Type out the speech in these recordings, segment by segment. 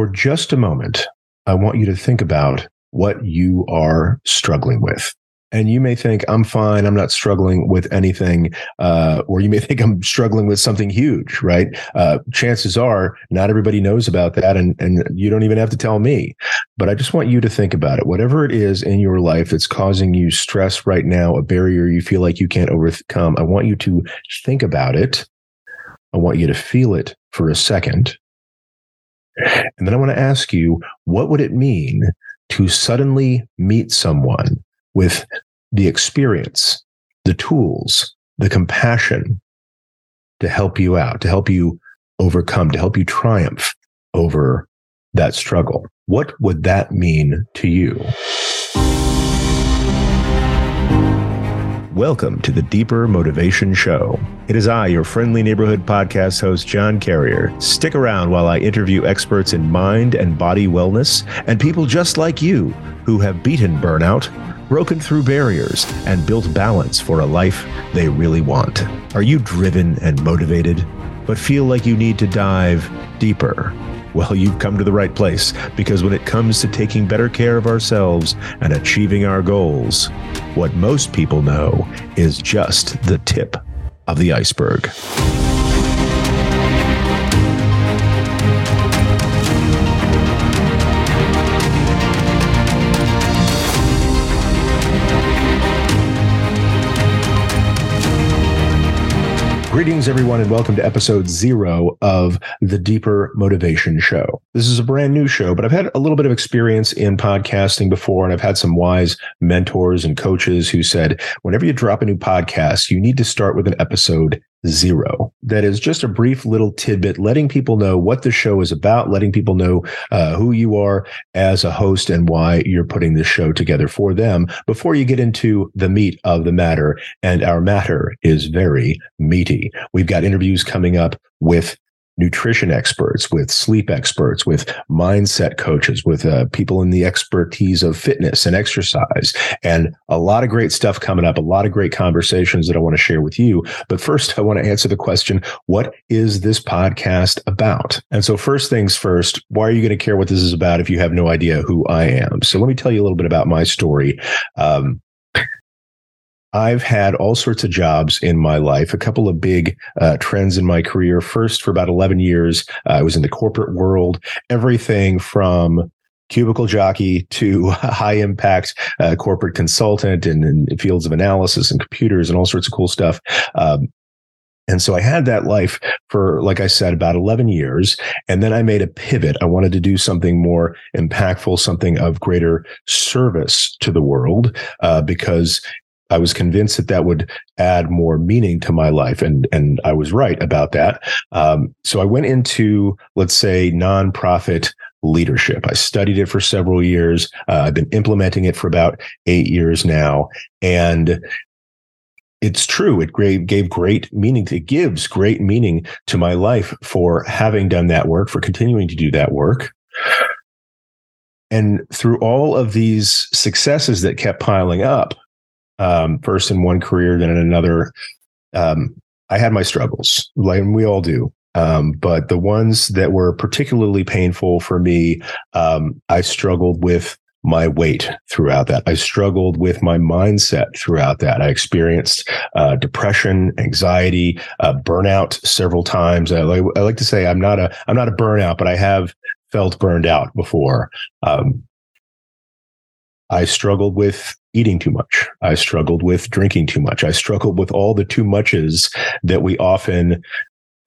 for just a moment, I want you to think about what you are struggling with. And you may think, I'm fine. I'm not struggling with anything. Uh, or you may think I'm struggling with something huge, right? Uh, chances are not everybody knows about that. And, and you don't even have to tell me. But I just want you to think about it. Whatever it is in your life that's causing you stress right now, a barrier you feel like you can't overcome, I want you to think about it. I want you to feel it for a second. And then I want to ask you, what would it mean to suddenly meet someone with the experience, the tools, the compassion to help you out, to help you overcome, to help you triumph over that struggle. What would that mean to you? Welcome to the Deeper Motivation Show. It is I, your friendly neighborhood podcast host, John Carrier. Stick around while I interview experts in mind and body wellness and people just like you who have beaten burnout, broken through barriers, and built balance for a life they really want. Are you driven and motivated, but feel like you need to dive deeper? Well, you've come to the right place because when it comes to taking better care of ourselves and achieving our goals, what most people know is just the tip of the iceberg. Greetings, everyone, and welcome to episode zero of the Deeper Motivation Show. This is a brand new show, but I've had a little bit of experience in podcasting before, and I've had some wise mentors and coaches who said, whenever you drop a new podcast, you need to start with an episode zero. That is just a brief little tidbit, letting people know what the show is about, letting people know uh, who you are as a host and why you're putting this show together for them before you get into the meat of the matter. And our matter is very meaty. We've got interviews coming up with nutrition experts, with sleep experts, with mindset coaches, with uh, people in the expertise of fitness and exercise, and a lot of great stuff coming up, a lot of great conversations that I want to share with you. But first, I want to answer the question what is this podcast about? And so, first things first, why are you going to care what this is about if you have no idea who I am? So, let me tell you a little bit about my story. Um, I've had all sorts of jobs in my life, a couple of big uh, trends in my career. First, for about 11 years, uh, I was in the corporate world, everything from cubicle jockey to high impact uh, corporate consultant and in fields of analysis and computers and all sorts of cool stuff. Um, and so I had that life for, like I said, about 11 years. And then I made a pivot. I wanted to do something more impactful, something of greater service to the world, uh, because I was convinced that that would add more meaning to my life, and and I was right about that. Um, so I went into, let's say, nonprofit leadership. I studied it for several years. Uh, I've been implementing it for about eight years now, and it's true. It gave gave great meaning. To, it gives great meaning to my life for having done that work, for continuing to do that work. And through all of these successes that kept piling up, um, first in one career, then in another. Um, I had my struggles, like we all do. Um, but the ones that were particularly painful for me, um, I struggled with my weight throughout that. I struggled with my mindset throughout that. I experienced uh, depression, anxiety, uh, burnout several times. I like, I like, to say I'm not a I'm not a burnout, but I have felt burned out before. Um, I struggled with eating too much. I struggled with drinking too much. I struggled with all the too muches that we often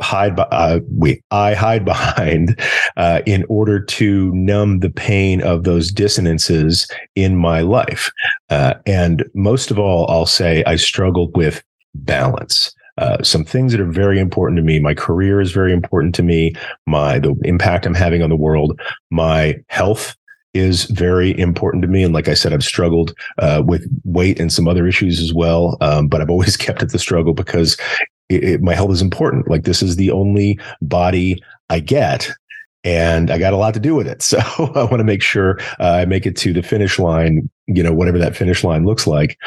hide uh, we I hide behind uh, in order to numb the pain of those dissonances in my life. Uh, and most of all, I'll say I struggled with balance. Uh, some things that are very important to me. My career is very important to me. My the impact I'm having on the world. My health is very important to me. And like I said, I've struggled uh, with weight and some other issues as well. Um, but I've always kept at the struggle because it, it, my health is important. Like this is the only body I get. And I got a lot to do with it. So I want to make sure uh, I make it to the finish line, you know, whatever that finish line looks like.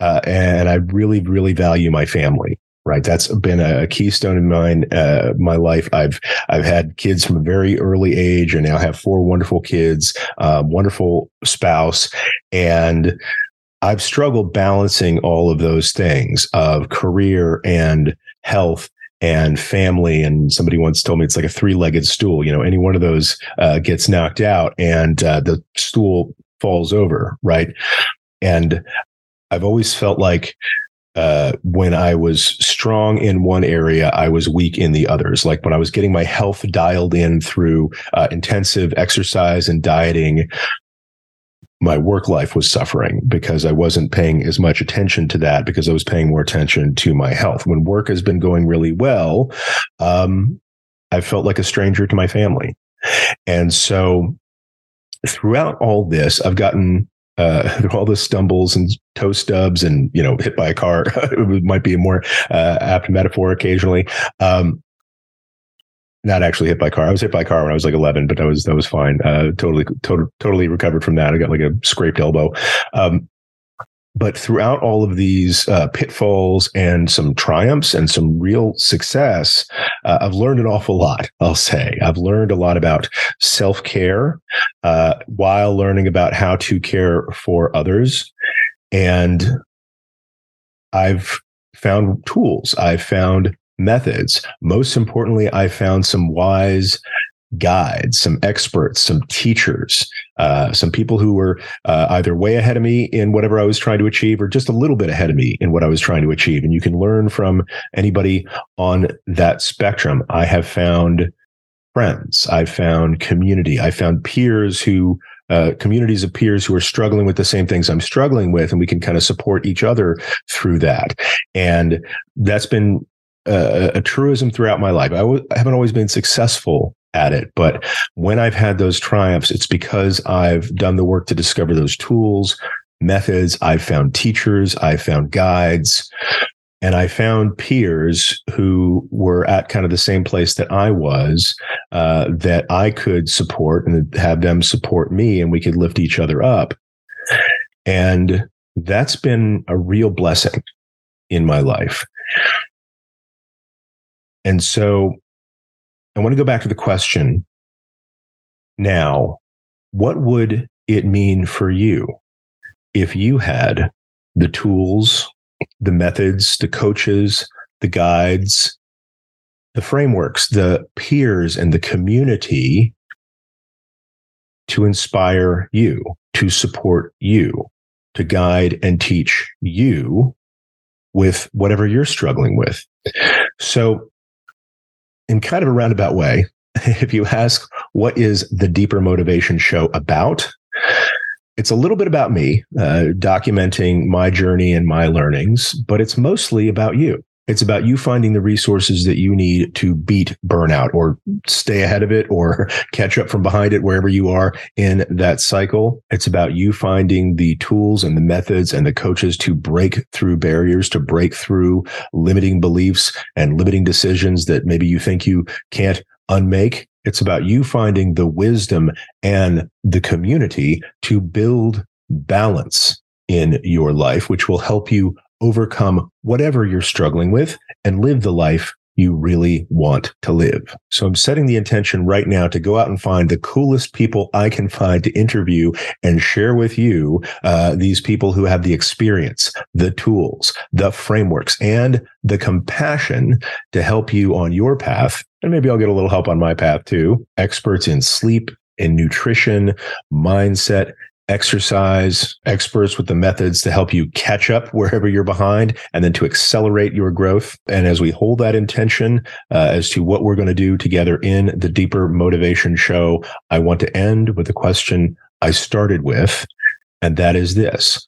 Uh, and I really, really value my family right? That's been a keystone in mine, uh, my life. I've I've had kids from a very early age, and now have four wonderful kids, uh, wonderful spouse, and I've struggled balancing all of those things of career and health and family. And somebody once told me it's like a three legged stool. You know, any one of those uh, gets knocked out, and uh, the stool falls over, right? And I've always felt like uh, when I was strong in one area, I was weak in the others. Like when I was getting my health dialed in through uh, intensive exercise and dieting, my work life was suffering because I wasn't paying as much attention to that because I was paying more attention to my health. When work has been going really well, um, I felt like a stranger to my family. And so throughout all this, I've gotten uh, all the stumbles and toe stubs and you know hit by a car. It might be a more uh, apt metaphor occasionally. Um, not actually hit by car. I was hit by car when i was like 11 but that was that was fine. Uh, totally to- totally recovered from that. I got like a scraped elbow. Um, but throughout all of these uh, pitfalls and some triumphs and some real success, uh, I've learned an awful lot. I'll say I've learned a lot about self care uh, while learning about how to care for others, and I've found tools. I've found methods. Most importantly, I found some wise guides, some experts, some teachers, uh, some people who were uh, either way ahead of me in whatever I was trying to achieve or just a little bit ahead of me in what I was trying to achieve. And you can learn from anybody on that spectrum. I have found friends, I found community, I found peers who uh, communities of peers who are struggling with the same things I'm struggling with, and we can kind of support each other through that. And that's been a, a truism throughout my life. I haven't always been successful at it. But when I've had those triumphs, it's because I've done the work to discover those tools, methods. I've found teachers, I've found guides, and I found peers who were at kind of the same place that I was, uh, that I could support and have them support me, and we could lift each other up. And that's been a real blessing in my life. And so I want to go back to the question now what would it mean for you if you had the tools, the methods, the coaches, the guides, the frameworks, the peers, and the community to inspire you, to support you, to guide and teach you with whatever you're struggling with? So, in kind of a roundabout way, if you ask what is the Deeper Motivation Show about, it's a little bit about me, uh, documenting my journey and my learnings, but it's mostly about you. It's about you finding the resources that you need to beat burnout or stay ahead of it or catch up from behind it wherever you are in that cycle. It's about you finding the tools and the methods and the coaches to break through barriers, to break through limiting beliefs and limiting decisions that maybe you think you can't unmake. It's about you finding the wisdom and the community to build balance in your life, which will help you overcome whatever you're struggling with and live the life you really want to live. So I'm setting the intention right now to go out and find the coolest people I can find to interview and share with you uh, these people who have the experience, the tools, the frameworks, and the compassion to help you on your path. And maybe I'll get a little help on my path too. Experts in sleep, in nutrition, mindset, exercise experts with the methods to help you catch up wherever you're behind and then to accelerate your growth. And as we hold that intention uh, as to what we're going to do together in the Deeper Motivation Show, I want to end with a question I started with, and that is this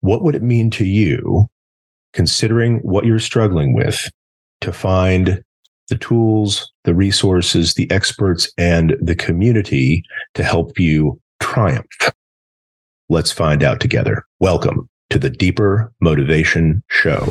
What would it mean to you, considering what you're struggling with, to find the tools, the resources, the experts, and the community to help you triumph? Let's find out together. Welcome to the Deeper Motivation Show.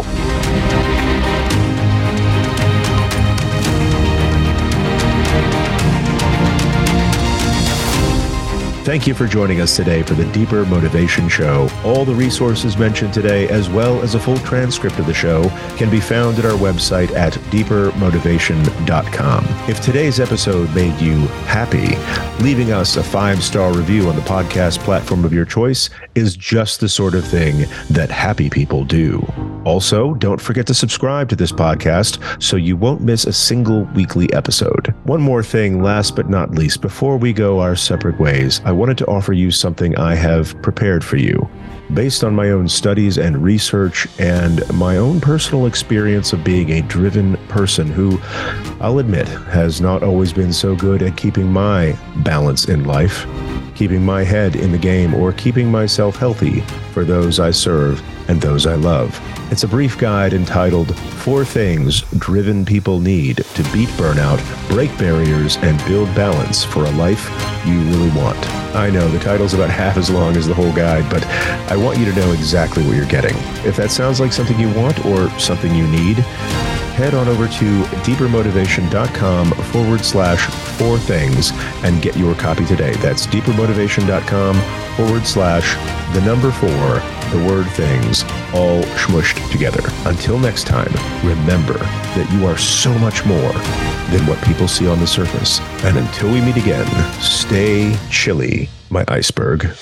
Thank you for joining us today for the Deeper Motivation Show. All the resources mentioned today, as well as a full transcript of the show, can be found at our website at deepermotivation.com. If today's episode made you happy, leaving us a five star review on the podcast platform of your choice is just the sort of thing that happy people do. Also, don't forget to subscribe to this podcast so you won't miss a single weekly episode. One more thing, last but not least, before we go our separate ways, I wanted to offer you something I have prepared for you. Based on my own studies and research and my own personal experience of being a driven person who, I'll admit, has not always been so good at keeping my balance in life, keeping my head in the game, or keeping myself healthy for those I serve and those I love. It's a brief guide entitled Four Things Driven People Need to Beat Burnout, Break Barriers, and Build Balance for a Life You Really Want. I know the title's about half as long as the whole guide, but I want you to know exactly what you're getting. If that sounds like something you want or something you need, head on over to deepermotivation.com forward slash four things and get your copy today. That's deepermotivation.com forward slash the number four, the word things, all smushed together. Until next time, remember that you are so much more than what people see on the surface. And until we meet again, stay chilly, my iceberg.